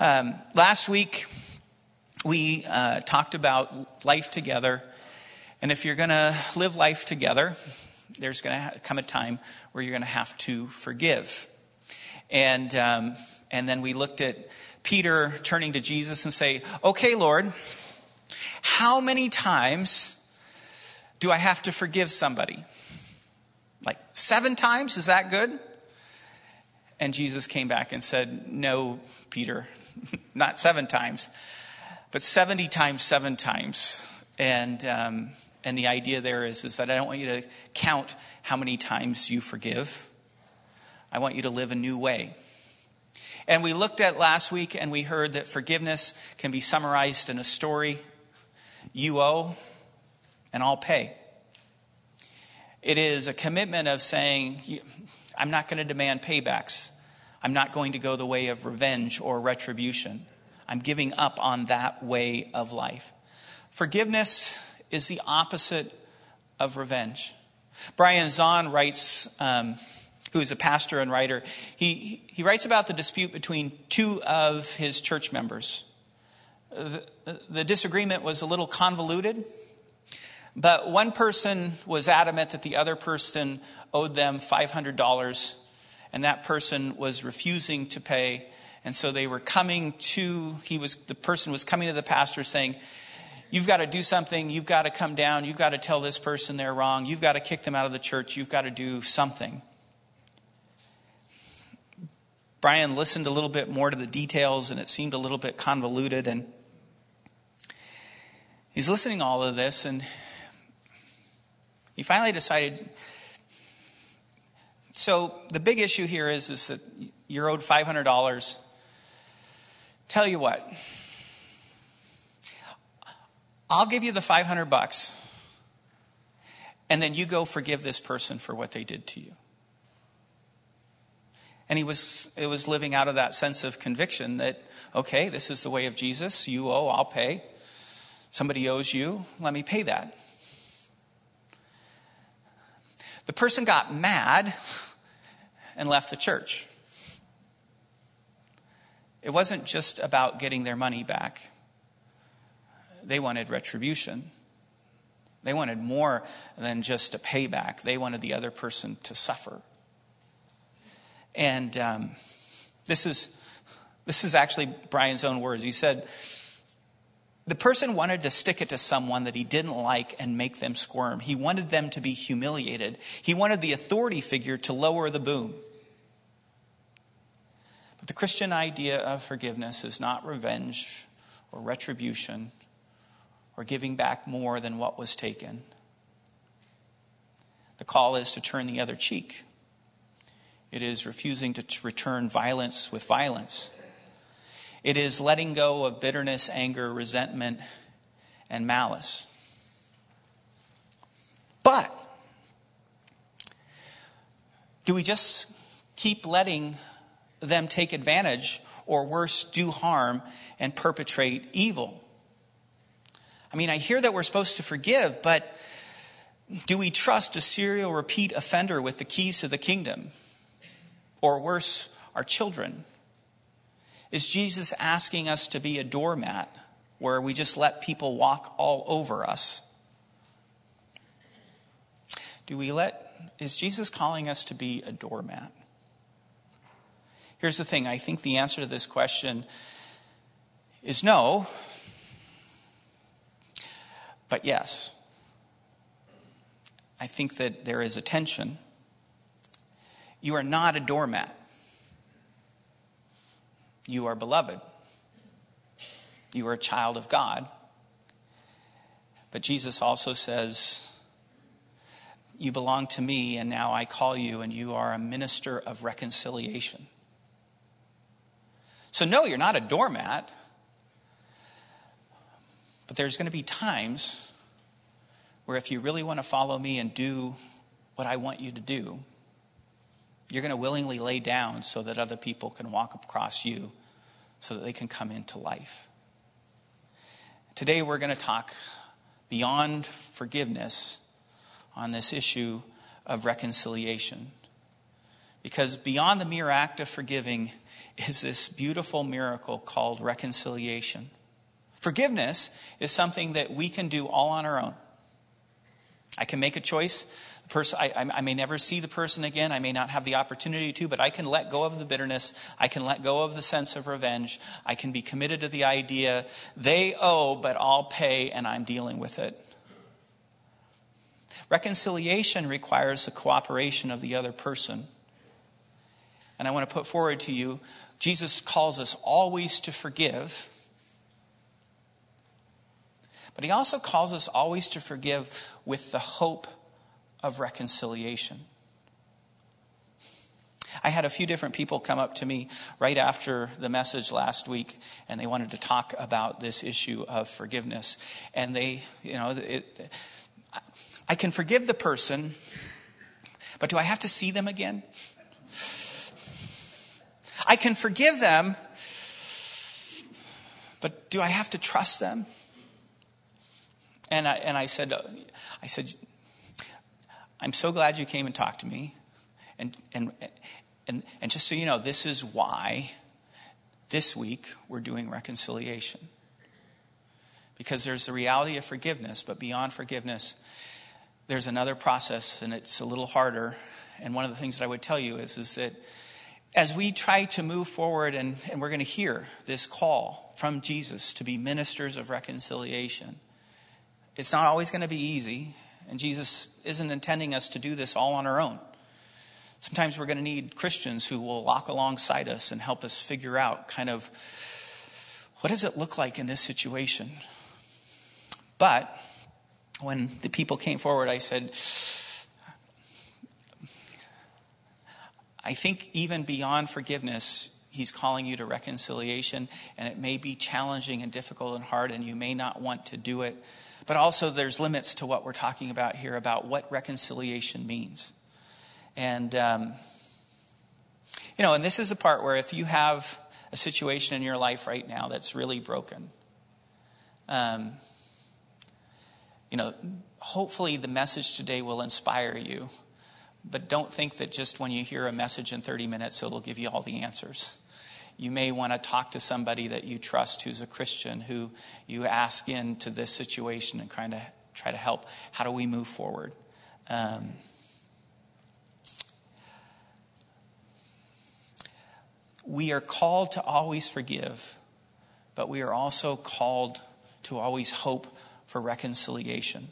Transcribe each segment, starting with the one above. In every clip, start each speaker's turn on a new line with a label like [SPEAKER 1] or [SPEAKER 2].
[SPEAKER 1] Um, last week, we uh, talked about life together. And if you're going to live life together, there's going to come a time where you're going to have to forgive. And, um, and then we looked at Peter turning to Jesus and say, Okay, Lord, how many times do I have to forgive somebody? Like seven times? Is that good? And Jesus came back and said, No, Peter, not seven times, but 70 times, seven times. And, um, and the idea there is, is that I don't want you to count how many times you forgive. I want you to live a new way. And we looked at last week and we heard that forgiveness can be summarized in a story you owe, and I'll pay. It is a commitment of saying, I'm not going to demand paybacks. I'm not going to go the way of revenge or retribution. I'm giving up on that way of life. Forgiveness is the opposite of revenge. Brian Zahnd writes, um, who is a pastor and writer, he, he writes about the dispute between two of his church members. The, the disagreement was a little convoluted, but one person was adamant that the other person owed them $500 and that person was refusing to pay. And so they were coming to, he was, the person was coming to the pastor saying, You've got to do something. You've got to come down. You've got to tell this person they're wrong. You've got to kick them out of the church. You've got to do something. Brian listened a little bit more to the details, and it seemed a little bit convoluted. And he's listening to all of this, and he finally decided so the big issue here is, is that you're owed $500. Tell you what, I'll give you the 500 bucks, and then you go forgive this person for what they did to you. And he was, it was living out of that sense of conviction that, okay, this is the way of Jesus. You owe, I'll pay. Somebody owes you, let me pay that. The person got mad and left the church. It wasn't just about getting their money back, they wanted retribution. They wanted more than just a payback, they wanted the other person to suffer. And um, this, is, this is actually Brian's own words. He said, the person wanted to stick it to someone that he didn't like and make them squirm. He wanted them to be humiliated. He wanted the authority figure to lower the boom. The Christian idea of forgiveness is not revenge or retribution or giving back more than what was taken. The call is to turn the other cheek. It is refusing to return violence with violence. It is letting go of bitterness, anger, resentment, and malice. But do we just keep letting them take advantage or worse, do harm and perpetrate evil? I mean, I hear that we're supposed to forgive, but do we trust a serial repeat offender with the keys to the kingdom? Or worse, our children? Is Jesus asking us to be a doormat where we just let people walk all over us? Do we let, is Jesus calling us to be a doormat? Here's the thing I think the answer to this question is no, but yes. I think that there is a tension. You are not a doormat. You are beloved. You are a child of God. But Jesus also says, You belong to me, and now I call you, and you are a minister of reconciliation. So, no, you're not a doormat. But there's going to be times where if you really want to follow me and do what I want you to do, you're going to willingly lay down so that other people can walk across you so that they can come into life. Today, we're going to talk beyond forgiveness on this issue of reconciliation. Because beyond the mere act of forgiving is this beautiful miracle called reconciliation. Forgiveness is something that we can do all on our own. I can make a choice. Person, I, I, may never see the person again. I may not have the opportunity to, but I can let go of the bitterness. I can let go of the sense of revenge. I can be committed to the idea they owe, but I'll pay, and I'm dealing with it. Reconciliation requires the cooperation of the other person. And I want to put forward to you Jesus calls us always to forgive, but he also calls us always to forgive with the hope of reconciliation. I had a few different people come up to me right after the message last week, and they wanted to talk about this issue of forgiveness. And they, you know, it, I can forgive the person, but do I have to see them again? I can forgive them, but do I have to trust them? And I, and I said, uh, I said, I'm so glad you came and talked to me. And, and, and, and just so you know, this is why this week we're doing reconciliation. Because there's the reality of forgiveness, but beyond forgiveness, there's another process, and it's a little harder. And one of the things that I would tell you is, is that as we try to move forward, and, and we're going to hear this call from Jesus to be ministers of reconciliation, it's not always going to be easy, and Jesus isn't intending us to do this all on our own. Sometimes we're going to need Christians who will walk alongside us and help us figure out kind of what does it look like in this situation. But when the people came forward, I said, I think even beyond forgiveness, he's calling you to reconciliation, and it may be challenging and difficult and hard, and you may not want to do it. But also, there's limits to what we're talking about here about what reconciliation means. And, um, you know, and this is a part where if you have a situation in your life right now that's really broken, um, you know, hopefully the message today will inspire you but don't think that just when you hear a message in 30 minutes, it'll give you all the answers. You may want to talk to somebody that you trust who's a Christian, who you ask into this situation and kind of try to help. How do we move forward? Um, we are called to always forgive, but we are also called to always hope for reconciliation.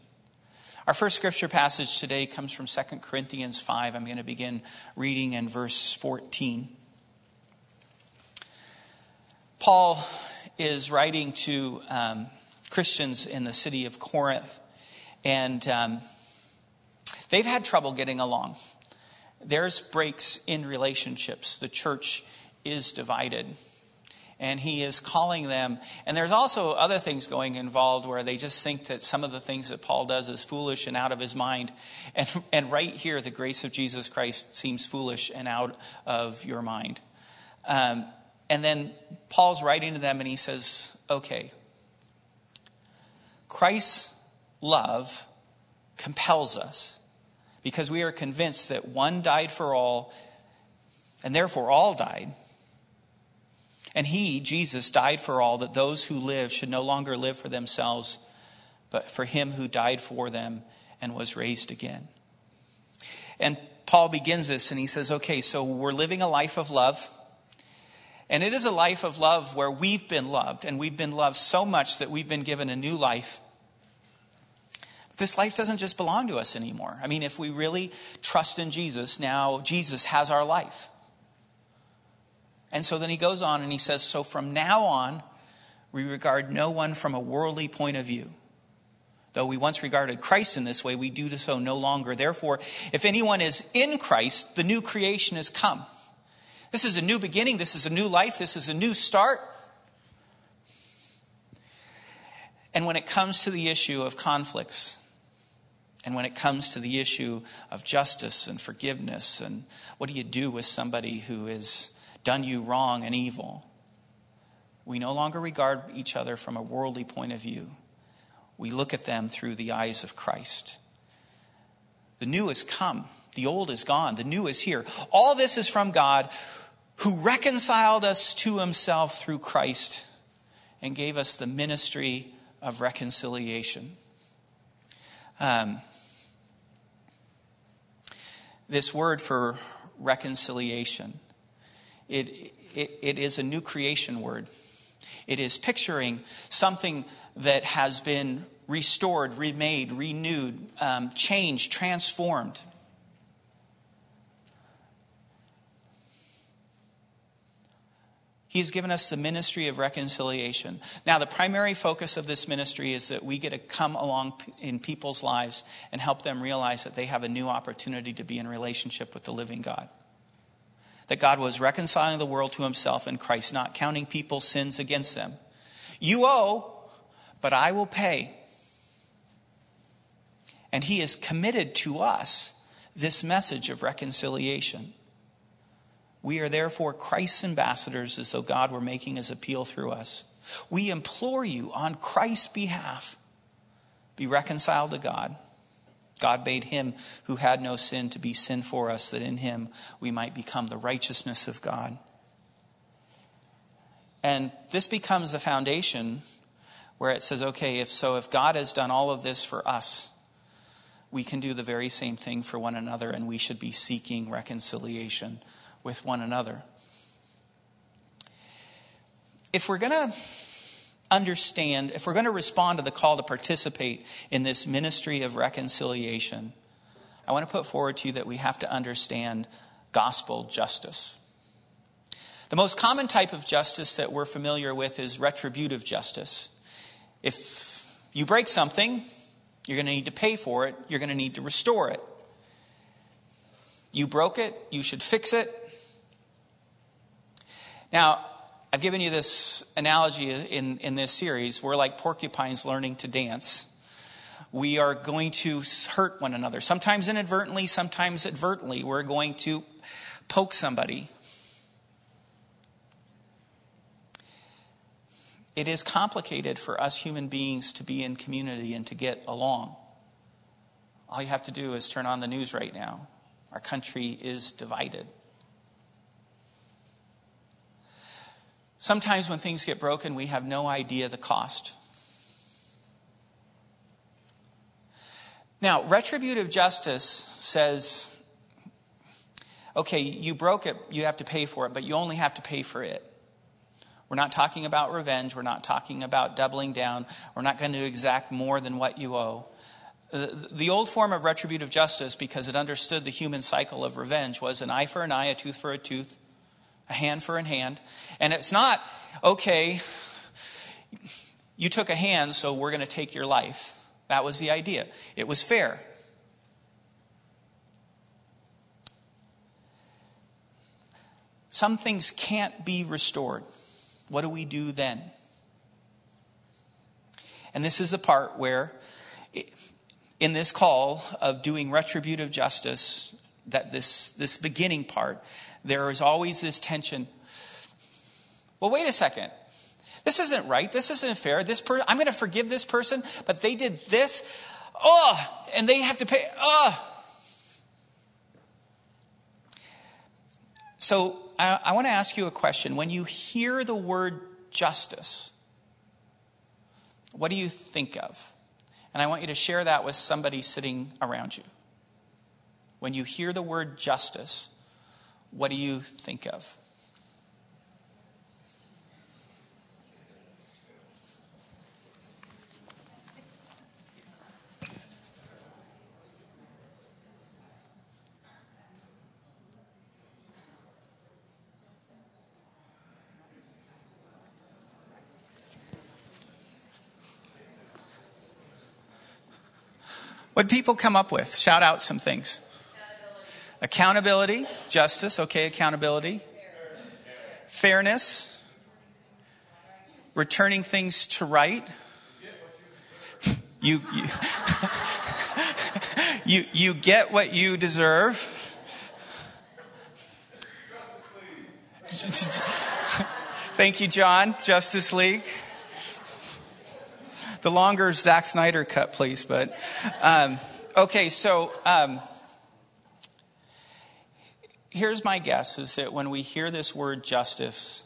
[SPEAKER 1] Our first scripture passage today comes from 2 Corinthians 5. I'm going to begin reading in verse 14. Paul is writing to um, Christians in the city of Corinth, and um, they've had trouble getting along. There's breaks in relationships. The church is divided and he is calling them. And there's also other things going involved where they just think that some of the things that Paul does is foolish and out of his mind. And, and right here, the grace of Jesus Christ seems foolish and out of your mind. Um, and then Paul's writing to them and he says, okay, Christ's love compels us because we are convinced that one died for all, and therefore all died and he, Jesus, died for all, that those who live should no longer live for themselves, but for him who died for them and was raised again. And Paul begins this and he says, okay, so we're living a life of love. And it is a life of love where we've been loved, and we've been loved so much that we've been given a new life. This life doesn't just belong to us anymore. I mean, if we really trust in Jesus, now Jesus has our life. And so then he goes on and he says, So from now on, we regard no one from a worldly point of view. Though we once regarded Christ in this way, we do so no longer. Therefore, if anyone is in Christ, the new creation has come. This is a new beginning. This is a new life. This is a new start. And when it comes to the issue of conflicts, and when it comes to the issue of justice and forgiveness, and what do you do with somebody who is done you wrong and evil. We no longer regard each other from a worldly point of view. We look at them through the eyes of Christ. The new has come, the old is gone, the new is here. All this is from God who reconciled us to himself through Christ and gave us the ministry of reconciliation. Um, this word for reconciliation, it, it, it is a new creation word. It is picturing something that has been restored, remade, renewed, um, changed, transformed. He has given us the ministry of reconciliation. Now, the primary focus of this ministry is that we get to come along in people's lives and help them realize that they have a new opportunity to be in relationship with the living God. That God was reconciling the world to himself in Christ, not counting people's sins against them. You owe, but I will pay. And he has committed to us this message of reconciliation. We are therefore Christ's ambassadors as though God were making his appeal through us. We implore you on Christ's behalf be reconciled to God. God made him who had no sin to be sin for us, that in him we might become the righteousness of God. And this becomes the foundation where it says, okay, if so, if God has done all of this for us, we can do the very same thing for one another, and we should be seeking reconciliation with one another. If we're going to understand, if we're going to respond to the call to participate in this ministry of reconciliation, I want to put forward to you that we have to understand gospel justice. The most common type of justice that we're familiar with is retributive justice. If you break something, you're going to need to pay for it, you're going to need to restore it. You broke it, you should fix it, now, I've given you this analogy in, in this series. We're like porcupines learning to dance. We are going to hurt one another, sometimes inadvertently, sometimes advertently. We're going to poke somebody. It is complicated for us human beings to be in community and to get along. All you have to do is turn on the news right now. Our country is divided. Sometimes when things get broken, we have no idea the cost. Now, retributive justice says, okay, you broke it, you have to pay for it, but you only have to pay for it. We're not talking about revenge. We're not talking about doubling down. We're not going to exact more than what you owe. The old form of retributive justice, because it understood the human cycle of revenge, was an eye for an eye, a tooth for a tooth, a hand for a hand. And it's not, okay, you took a hand, so we're going to take your life. That was the idea. It was fair. Some things can't be restored. What do we do then? And this is the part where, in this call of doing retributive justice, that this, this beginning part, there is always this tension. Well, wait a second. This isn't right. This isn't fair. This per- I'm going to forgive this person, but they did this. Oh, and they have to pay. Oh. So I, I want to ask you a question. When you hear the word justice, what do you think of? And I want you to share that with somebody sitting around you. When you hear the word justice, what do you think of? What people come up with? Shout out some things. Accountability, justice, okay, accountability. Fairness, returning things to right. You, you, you, you get what you deserve. Thank you, John. Justice League. The longer Zack Snyder cut, please. But um, okay, so um, here's my guess is that when we hear this word justice,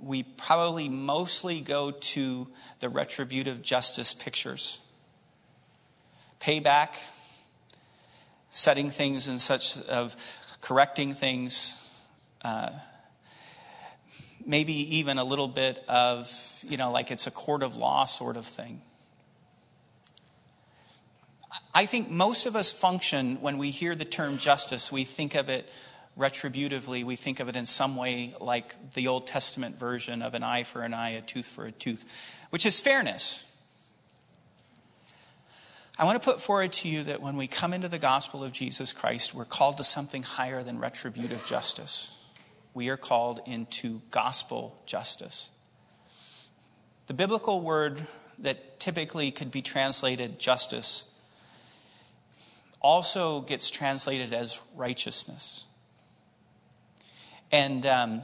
[SPEAKER 1] we probably mostly go to the retributive justice pictures. Payback, setting things in such of correcting things, uh, maybe even a little bit of, you know, like it's a court of law sort of thing. I think most of us function when we hear the term justice, we think of it retributively. We think of it in some way like the Old Testament version of an eye for an eye, a tooth for a tooth, which is fairness. I want to put forward to you that when we come into the gospel of Jesus Christ, we're called to something higher than retributive justice we are called into gospel justice. The biblical word that typically could be translated justice also gets translated as righteousness. And um,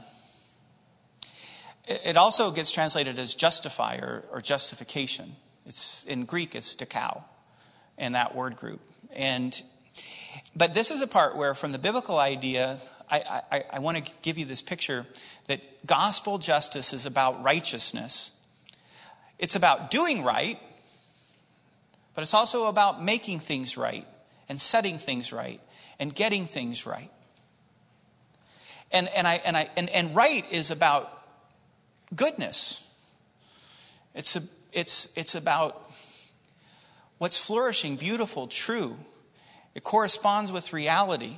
[SPEAKER 1] it also gets translated as justify or, or justification. It's in Greek, it's dikao, in that word group. And but this is a part where, from the biblical idea, I, I, I want to give you this picture that gospel justice is about righteousness. It's about doing right, but it's also about making things right and setting things right and getting things right. And, and, I, and, I, and, and right is about goodness. It's, a, it's, it's about what's flourishing, beautiful, true. It corresponds with reality.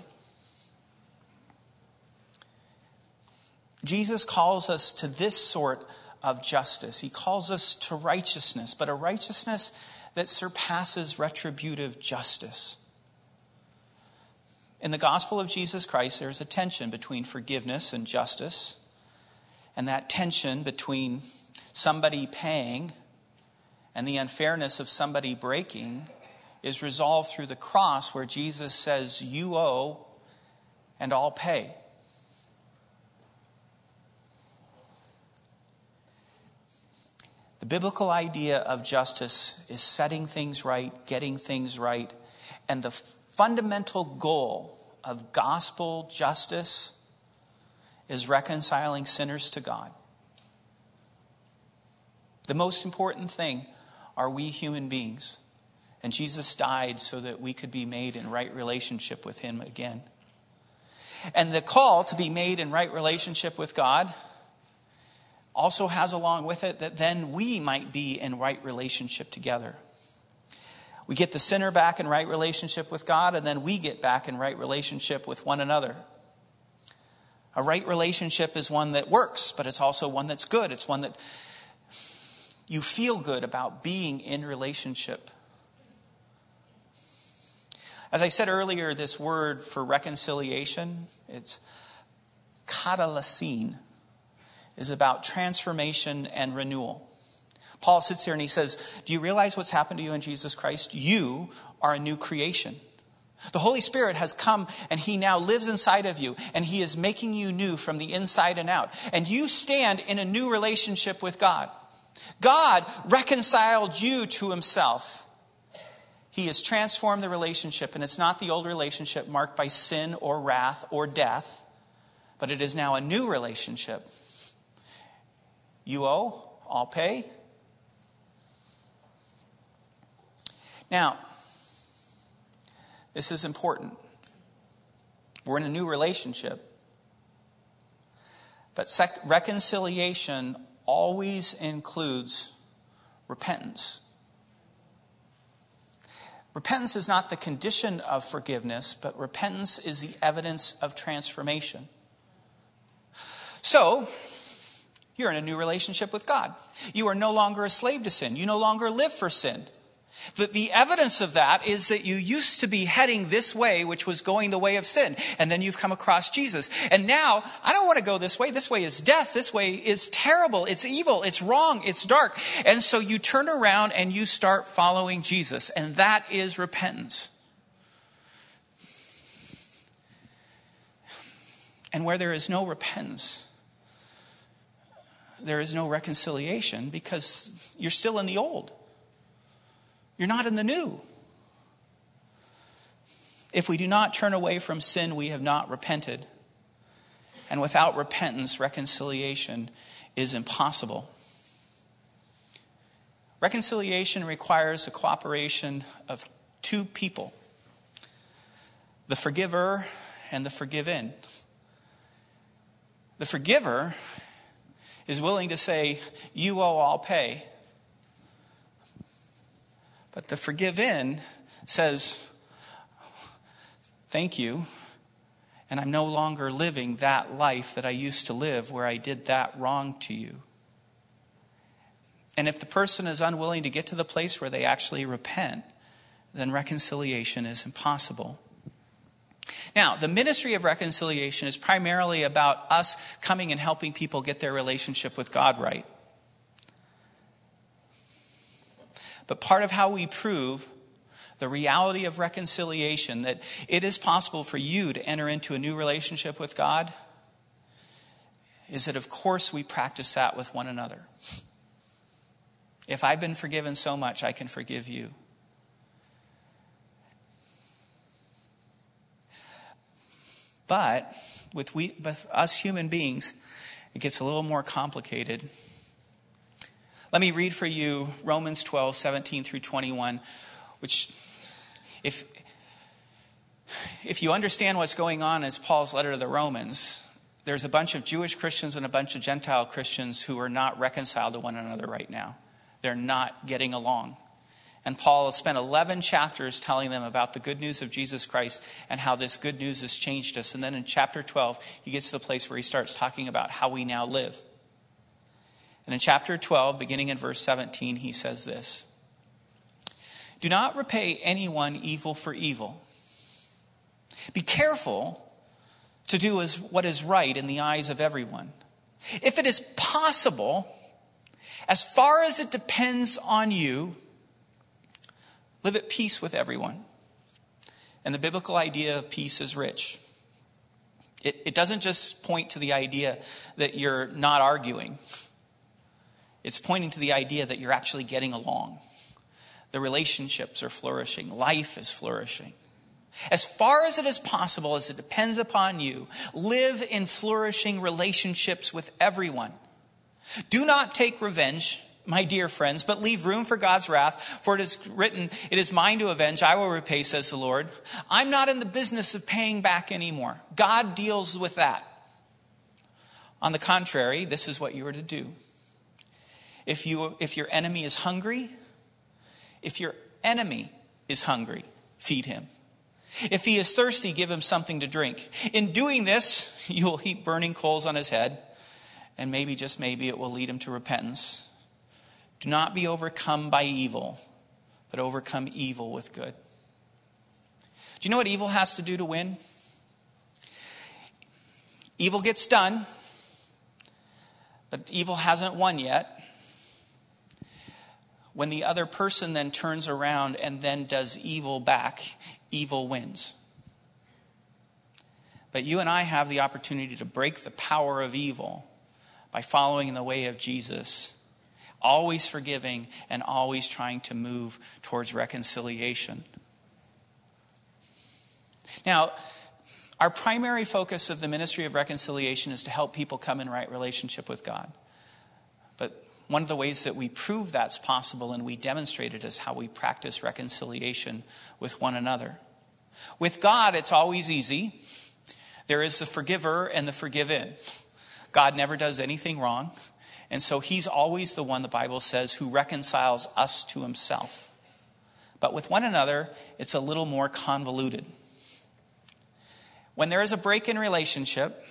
[SPEAKER 1] Jesus calls us to this sort of justice. He calls us to righteousness, but a righteousness that surpasses retributive justice. In the gospel of Jesus Christ, there's a tension between forgiveness and justice, and that tension between somebody paying and the unfairness of somebody breaking is resolved through the cross, where Jesus says, You owe, and I'll pay. The biblical idea of justice is setting things right, getting things right, and the fundamental goal of gospel justice is reconciling sinners to God. The most important thing are we human beings. And Jesus died so that we could be made in right relationship with Him again. And the call to be made in right relationship with God also has along with it that then we might be in right relationship together. We get the sinner back in right relationship with God, and then we get back in right relationship with one another. A right relationship is one that works, but it's also one that's good. It's one that you feel good about being in relationship. As I said earlier, this word for reconciliation, it's katalasin is about transformation and renewal. Paul sits here and he says, Do you realize what's happened to you in Jesus Christ? You are a new creation. The Holy Spirit has come and He now lives inside of you and He is making you new from the inside and out. And you stand in a new relationship with God. God reconciled you to Himself. He has transformed the relationship, and it's not the old relationship marked by sin or wrath or death, but it is now a new relationship you owe, I'll pay. Now, this is important. We're in a new relationship. But sec- reconciliation always includes repentance. Repentance is not the condition of forgiveness, but repentance is the evidence of transformation. So, you're in a new relationship with God. You are no longer a slave to sin. You no longer live for sin. The, the evidence of that is that you used to be heading this way, which was going the way of sin. And then you've come across Jesus. And now, I don't want to go this way. This way is death. This way is terrible. It's evil. It's wrong. It's dark. And so you turn around and you start following Jesus. And that is repentance. And where there is no repentance, there is no reconciliation because you're still in the old. You're not in the new. If we do not turn away from sin, we have not repented. And without repentance, reconciliation is impossible. Reconciliation requires the cooperation of two people the forgiver and the forgiven. The forgiver is willing to say, You owe, I'll pay. But the forgiven says, Thank you. And I'm no longer living that life that I used to live where I did that wrong to you. And if the person is unwilling to get to the place where they actually repent, then reconciliation is impossible. Now, the ministry of reconciliation is primarily about us coming and helping people get their relationship with God right. But part of how we prove the reality of reconciliation, that it is possible for you to enter into a new relationship with God, is that of course we practice that with one another. If I've been forgiven so much, I can forgive you. But with, we, with us human beings, it gets a little more complicated. Let me read for you Romans 12, 17 through 21, which, if, if you understand what's going on as Paul's letter to the Romans, there's a bunch of Jewish Christians and a bunch of Gentile Christians who are not reconciled to one another right now. They're not getting along. And Paul has spent 11 chapters telling them about the good news of Jesus Christ and how this good news has changed us. And then in chapter 12, he gets to the place where he starts talking about how we now live. And in chapter 12, beginning in verse 17, he says this Do not repay anyone evil for evil. Be careful to do what is right in the eyes of everyone. If it is possible, as far as it depends on you, live at peace with everyone. And the biblical idea of peace is rich. It, it doesn't just point to the idea that you're not arguing, it's pointing to the idea that you're actually getting along. The relationships are flourishing, life is flourishing. As far as it is possible, as it depends upon you, live in flourishing relationships with everyone. Do not take revenge, my dear friends, but leave room for God's wrath, for it is written, It is mine to avenge, I will repay, says the Lord. I'm not in the business of paying back anymore. God deals with that. On the contrary, this is what you are to do. If, you, if your enemy is hungry, if your enemy is hungry, feed him. If he is thirsty, give him something to drink. In doing this, you will heap burning coals on his head and maybe, just maybe, it will lead him to repentance. Do not be overcome by evil, but overcome evil with good. Do you know what evil has to do to win? Evil gets done, but evil hasn't won yet. When the other person then turns around and then does evil back, evil wins. But you and I have the opportunity to break the power of evil by following in the way of Jesus, always forgiving and always trying to move towards reconciliation. Now, our primary focus of the ministry of reconciliation is to help people come in right relationship with God. But one of the ways that we prove that's possible and we demonstrate it is how we practice reconciliation with one another. With God, it's always easy. There is the forgiver and the forgiven. God never does anything wrong. And so he's always the one, the Bible says, who reconciles us to himself. But with one another, it's a little more convoluted. When there is a break in relationship,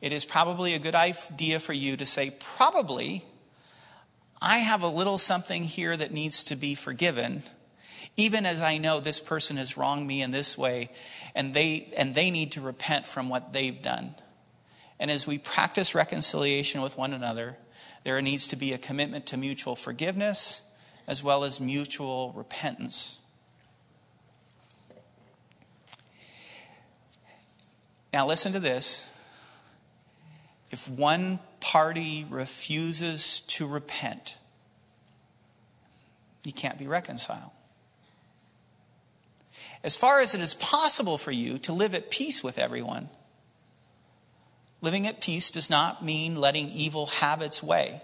[SPEAKER 1] it is probably a good idea for you to say, probably, I have a little something here that needs to be forgiven, even as I know this person has wronged me in this way, and they, and they need to repent from what they've done. And as we practice reconciliation with one another, there needs to be a commitment to mutual forgiveness as well as mutual repentance. Now, listen to this. If one party refuses to repent, you can't be reconciled. As far as it is possible for you to live at peace with everyone, Living at peace does not mean letting evil have its way.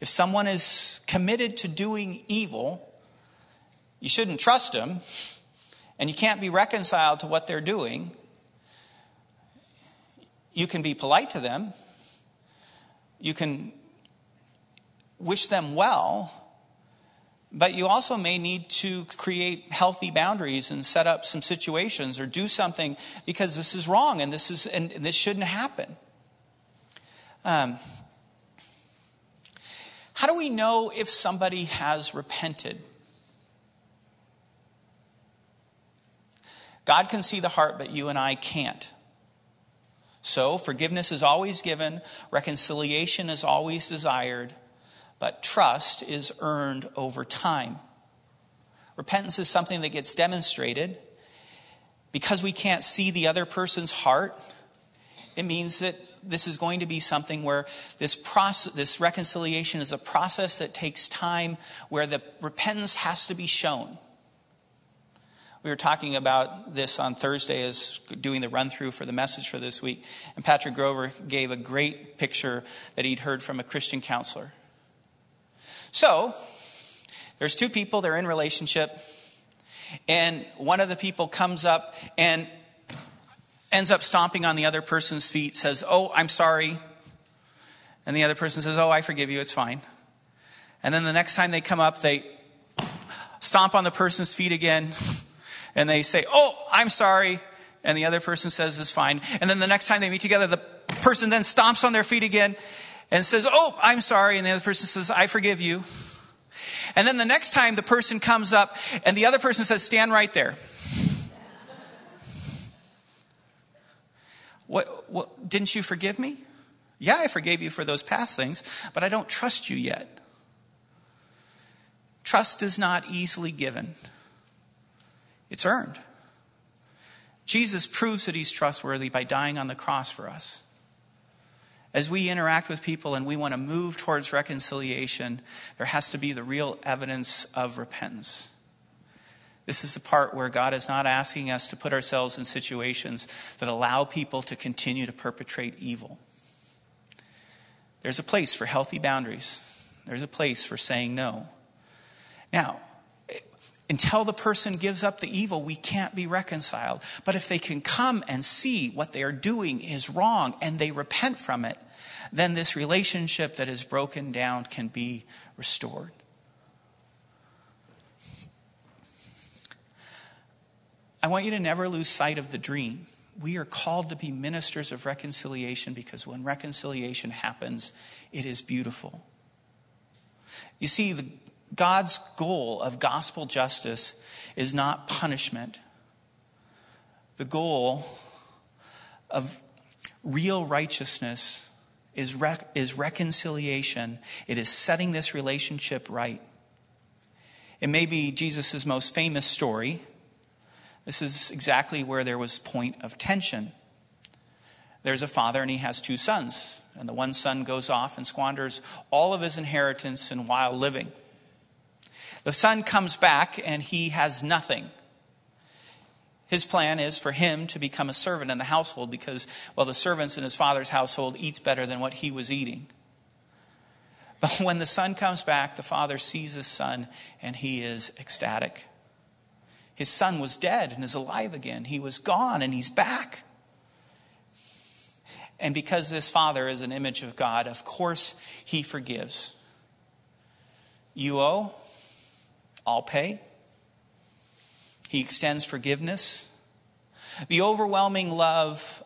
[SPEAKER 1] If someone is committed to doing evil, you shouldn't trust them, and you can't be reconciled to what they're doing. You can be polite to them, you can wish them well, but you also may need to create healthy boundaries and set up some situations or do something because this is wrong and this is and this shouldn't happen. Um, how do we know if somebody has repented? God can see the heart, but you and I can't. So, forgiveness is always given, reconciliation is always desired, but trust is earned over time. Repentance is something that gets demonstrated. Because we can't see the other person's heart, it means that this is going to be something where this process, this reconciliation is a process that takes time, where the repentance has to be shown. We were talking about this on Thursday as doing the run through for the message for this week, and Patrick Grover gave a great picture that he'd heard from a Christian counselor. So, there's two people, they're in relationship, and one of the people comes up and ends up stomping on the other person's feet, says, Oh, I'm sorry. And the other person says, Oh, I forgive you, it's fine. And then the next time they come up, they stomp on the person's feet again, and they say, Oh, I'm sorry. And the other person says, It's fine. And then the next time they meet together, the person then stomps on their feet again and says, Oh, I'm sorry. And the other person says, I forgive you. And then the next time the person comes up and the other person says, Stand right there. What, what, didn't you forgive me? Yeah, I forgave you for those past things, but I don't trust you yet. Trust is not easily given, it's earned. Jesus proves that he's trustworthy by dying on the cross for us as we interact with people and we want to move towards reconciliation, there has to be the real evidence of repentance. This is the part where God is not asking us to put ourselves in situations that allow people to continue to perpetrate evil. There's a place for healthy boundaries, there's a place for saying no. Now, until the person gives up the evil, we can't be reconciled. But if they can come and see what they are doing is wrong and they repent from it, then this relationship that is broken down can be restored. I want you to never lose sight of the dream. We are called to be ministers of reconciliation because when reconciliation happens, it is beautiful. You see, the God's goal of gospel justice is not punishment. The goal of real righteousness is, rec- is reconciliation, it is setting this relationship right. It may be Jesus' most famous story. This is exactly where there was point of tension. There's a father and he has two sons, and the one son goes off and squanders all of his inheritance in wild living. The son comes back and he has nothing. His plan is for him to become a servant in the household because, well, the servants in his father's household eats better than what he was eating. But when the son comes back, the father sees his son and he is ecstatic. His son was dead and is alive again. He was gone and he's back. And because this father is an image of God, of course he forgives. You owe, I'll pay. He extends forgiveness. The overwhelming love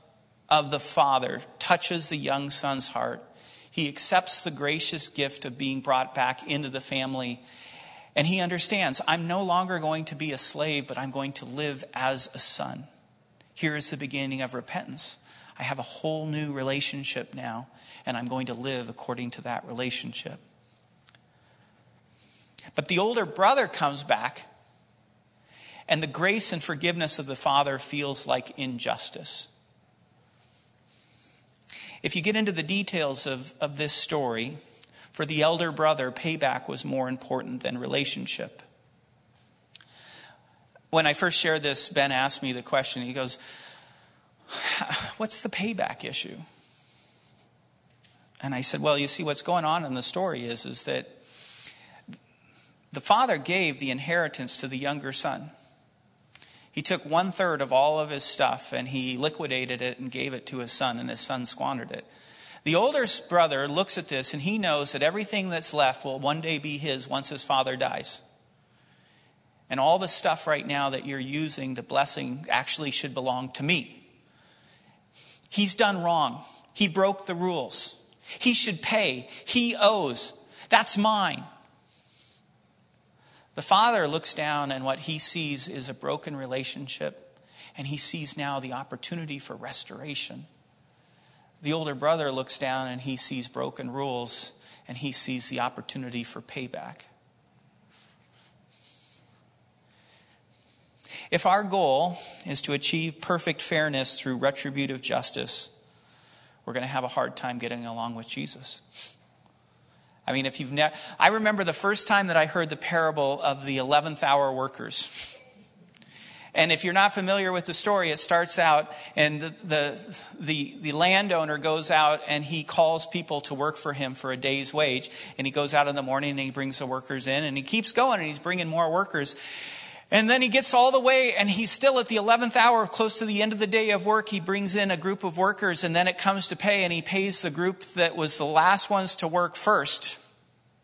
[SPEAKER 1] of the Father touches the young son's heart. He accepts the gracious gift of being brought back into the family. And he understands I'm no longer going to be a slave, but I'm going to live as a son. Here is the beginning of repentance. I have a whole new relationship now, and I'm going to live according to that relationship. But the older brother comes back, and the grace and forgiveness of the father feels like injustice. If you get into the details of, of this story, for the elder brother, payback was more important than relationship. When I first shared this, Ben asked me the question. He goes, What's the payback issue? And I said, Well, you see, what's going on in the story is, is that the father gave the inheritance to the younger son. He took one third of all of his stuff and he liquidated it and gave it to his son, and his son squandered it. The older brother looks at this and he knows that everything that's left will one day be his once his father dies. And all the stuff right now that you're using, the blessing, actually should belong to me. He's done wrong. He broke the rules. He should pay. He owes. That's mine. The father looks down and what he sees is a broken relationship, and he sees now the opportunity for restoration. The older brother looks down and he sees broken rules and he sees the opportunity for payback. If our goal is to achieve perfect fairness through retributive justice, we're going to have a hard time getting along with Jesus. I mean, if you've never, I remember the first time that I heard the parable of the 11th hour workers. And if you're not familiar with the story, it starts out and the, the, the, landowner goes out and he calls people to work for him for a day's wage. And he goes out in the morning and he brings the workers in and he keeps going and he's bringing more workers. And then he gets all the way and he's still at the 11th hour, close to the end of the day of work. He brings in a group of workers and then it comes to pay and he pays the group that was the last ones to work first.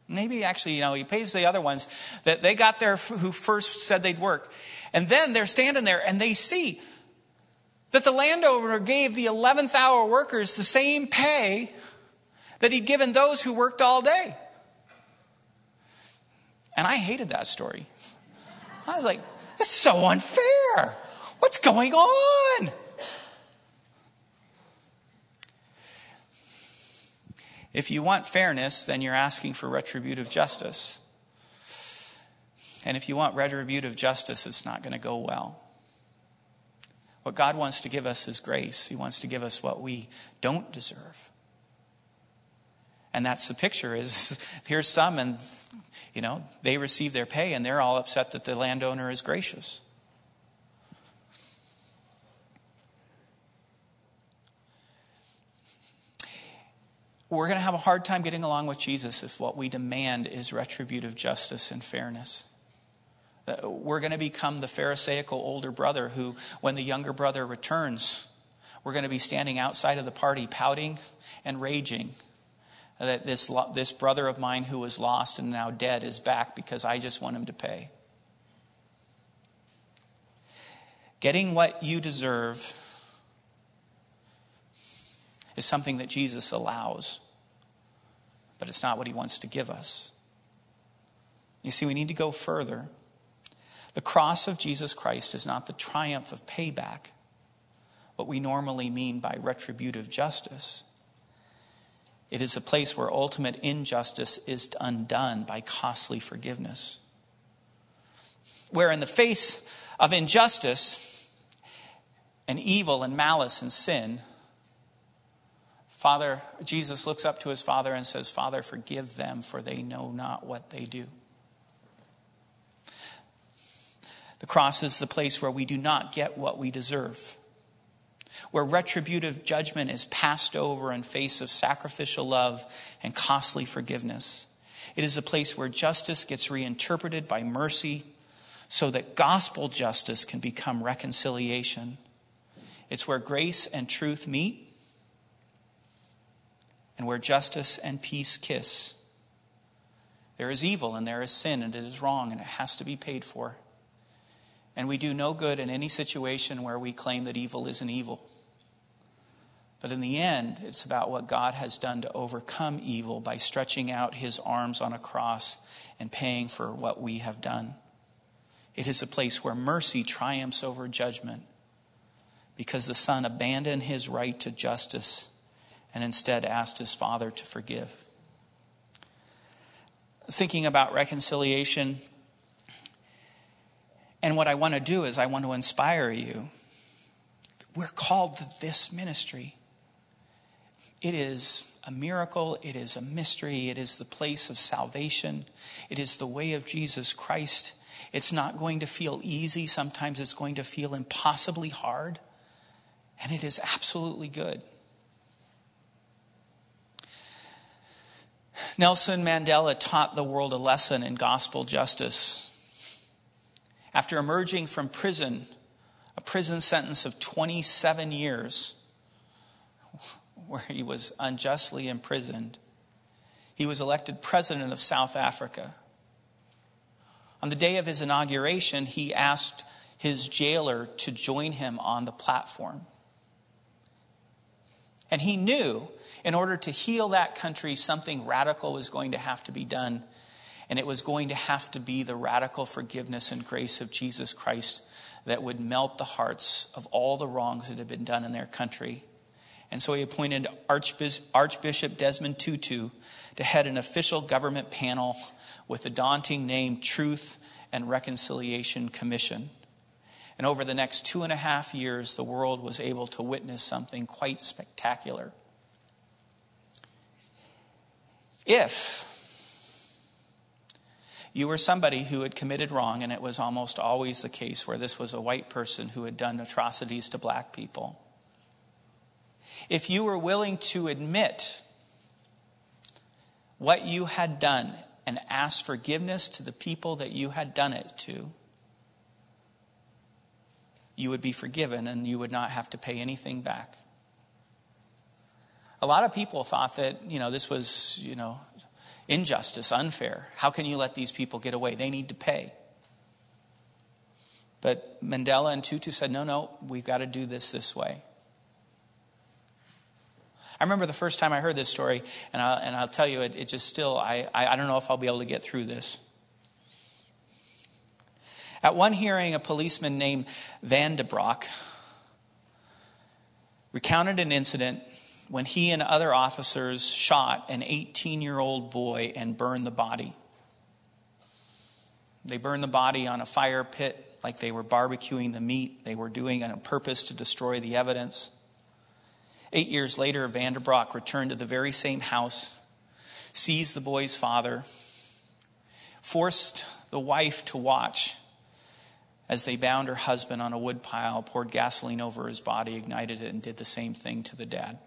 [SPEAKER 1] Maybe actually, you know, he pays the other ones that they got there who first said they'd work. And then they're standing there and they see that the landowner gave the 11th hour workers the same pay that he'd given those who worked all day. And I hated that story. I was like, this is so unfair. What's going on? If you want fairness, then you're asking for retributive justice. And if you want retributive justice, it's not going to go well. What God wants to give us is grace. He wants to give us what we don't deserve. And that's the picture is here's some and you know, they receive their pay and they're all upset that the landowner is gracious. We're going to have a hard time getting along with Jesus if what we demand is retributive justice and fairness. Uh, we're going to become the Pharisaical older brother who, when the younger brother returns, we're going to be standing outside of the party pouting and raging that this, this brother of mine who was lost and now dead is back because I just want him to pay. Getting what you deserve is something that Jesus allows, but it's not what he wants to give us. You see, we need to go further. The cross of Jesus Christ is not the triumph of payback, what we normally mean by retributive justice. It is a place where ultimate injustice is undone by costly forgiveness. Where, in the face of injustice and evil and malice and sin, Father, Jesus looks up to his Father and says, Father, forgive them, for they know not what they do. The cross is the place where we do not get what we deserve, where retributive judgment is passed over in face of sacrificial love and costly forgiveness. It is a place where justice gets reinterpreted by mercy so that gospel justice can become reconciliation. It's where grace and truth meet and where justice and peace kiss. There is evil and there is sin and it is wrong and it has to be paid for. And we do no good in any situation where we claim that evil isn't evil. But in the end, it's about what God has done to overcome evil by stretching out his arms on a cross and paying for what we have done. It is a place where mercy triumphs over judgment because the Son abandoned his right to justice and instead asked his Father to forgive. Thinking about reconciliation and what I want to do is, I want to inspire you. We're called to this ministry. It is a miracle, it is a mystery, it is the place of salvation, it is the way of Jesus Christ. It's not going to feel easy, sometimes it's going to feel impossibly hard. And it is absolutely good. Nelson Mandela taught the world a lesson in gospel justice. After emerging from prison, a prison sentence of 27 years, where he was unjustly imprisoned, he was elected president of South Africa. On the day of his inauguration, he asked his jailer to join him on the platform. And he knew in order to heal that country, something radical was going to have to be done. And it was going to have to be the radical forgiveness and grace of Jesus Christ that would melt the hearts of all the wrongs that had been done in their country. And so he appointed Archbishop Desmond Tutu to head an official government panel with the daunting name Truth and Reconciliation Commission. And over the next two and a half years, the world was able to witness something quite spectacular. If you were somebody who had committed wrong, and it was almost always the case where this was a white person who had done atrocities to black people, if you were willing to admit what you had done and ask forgiveness to the people that you had done it to, you would be forgiven and you would not have to pay anything back. A lot of people thought that, you know, this was, you know, injustice, unfair. How can you let these people get away? They need to pay. But Mandela and Tutu said, no, no, we've got to do this this way. I remember the first time I heard this story, and, I, and I'll tell you, it, it just still, I, I, I don't know if I'll be able to get through this. At one hearing, a policeman named Van de Broek recounted an incident when he and other officers shot an 18 year old boy and burned the body. They burned the body on a fire pit like they were barbecuing the meat. They were doing it on purpose to destroy the evidence. Eight years later, Van der Broek returned to the very same house, seized the boy's father, forced the wife to watch as they bound her husband on a woodpile, poured gasoline over his body, ignited it, and did the same thing to the dad.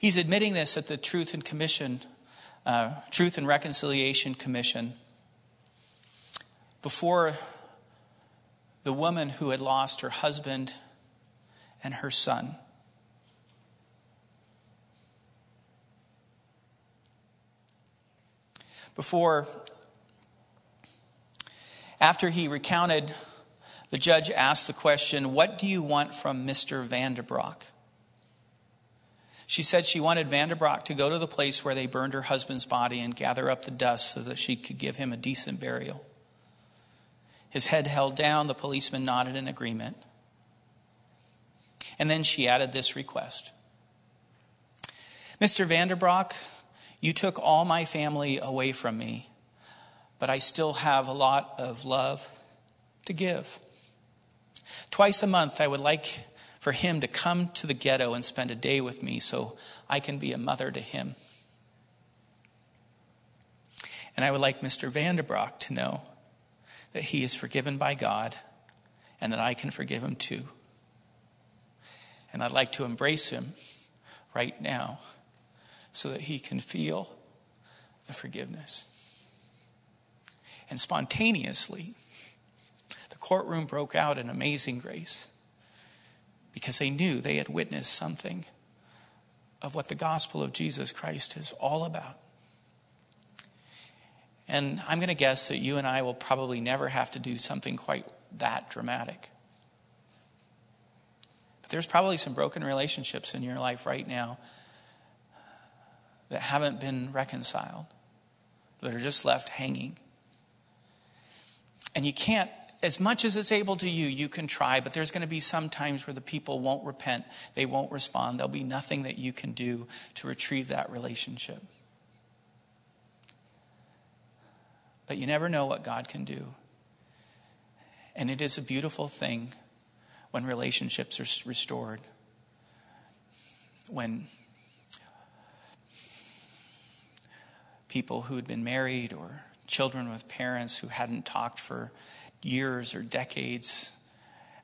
[SPEAKER 1] He's admitting this at the Truth and Commission, uh, Truth and Reconciliation Commission, before the woman who had lost her husband and her son. Before, after he recounted, the judge asked the question, What do you want from Mr. Van der Broek? She said she wanted Van der Broek to go to the place where they burned her husband's body and gather up the dust so that she could give him a decent burial. His head held down, the policeman nodded in agreement. And then she added this request Mr. Van der Broek, you took all my family away from me, but I still have a lot of love to give. Twice a month, I would like for him to come to the ghetto and spend a day with me so I can be a mother to him. And I would like Mr. Van der Broek to know that he is forgiven by God and that I can forgive him too. And I'd like to embrace him right now so that he can feel the forgiveness. And spontaneously, the courtroom broke out in amazing grace because they knew they had witnessed something of what the gospel of Jesus Christ is all about. And I'm going to guess that you and I will probably never have to do something quite that dramatic. But there's probably some broken relationships in your life right now that haven't been reconciled, that are just left hanging. And you can't as much as it's able to you, you can try, but there's going to be some times where the people won't repent, they won't respond. There'll be nothing that you can do to retrieve that relationship. But you never know what God can do. And it is a beautiful thing when relationships are restored. When people who had been married or children with parents who hadn't talked for years or decades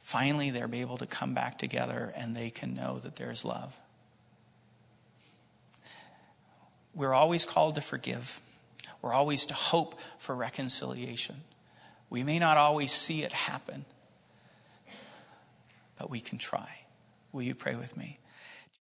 [SPEAKER 1] finally they'll be able to come back together and they can know that there's love. We're always called to forgive. We're always to hope for reconciliation. We may not always see it happen, we can try. Will you pray with me?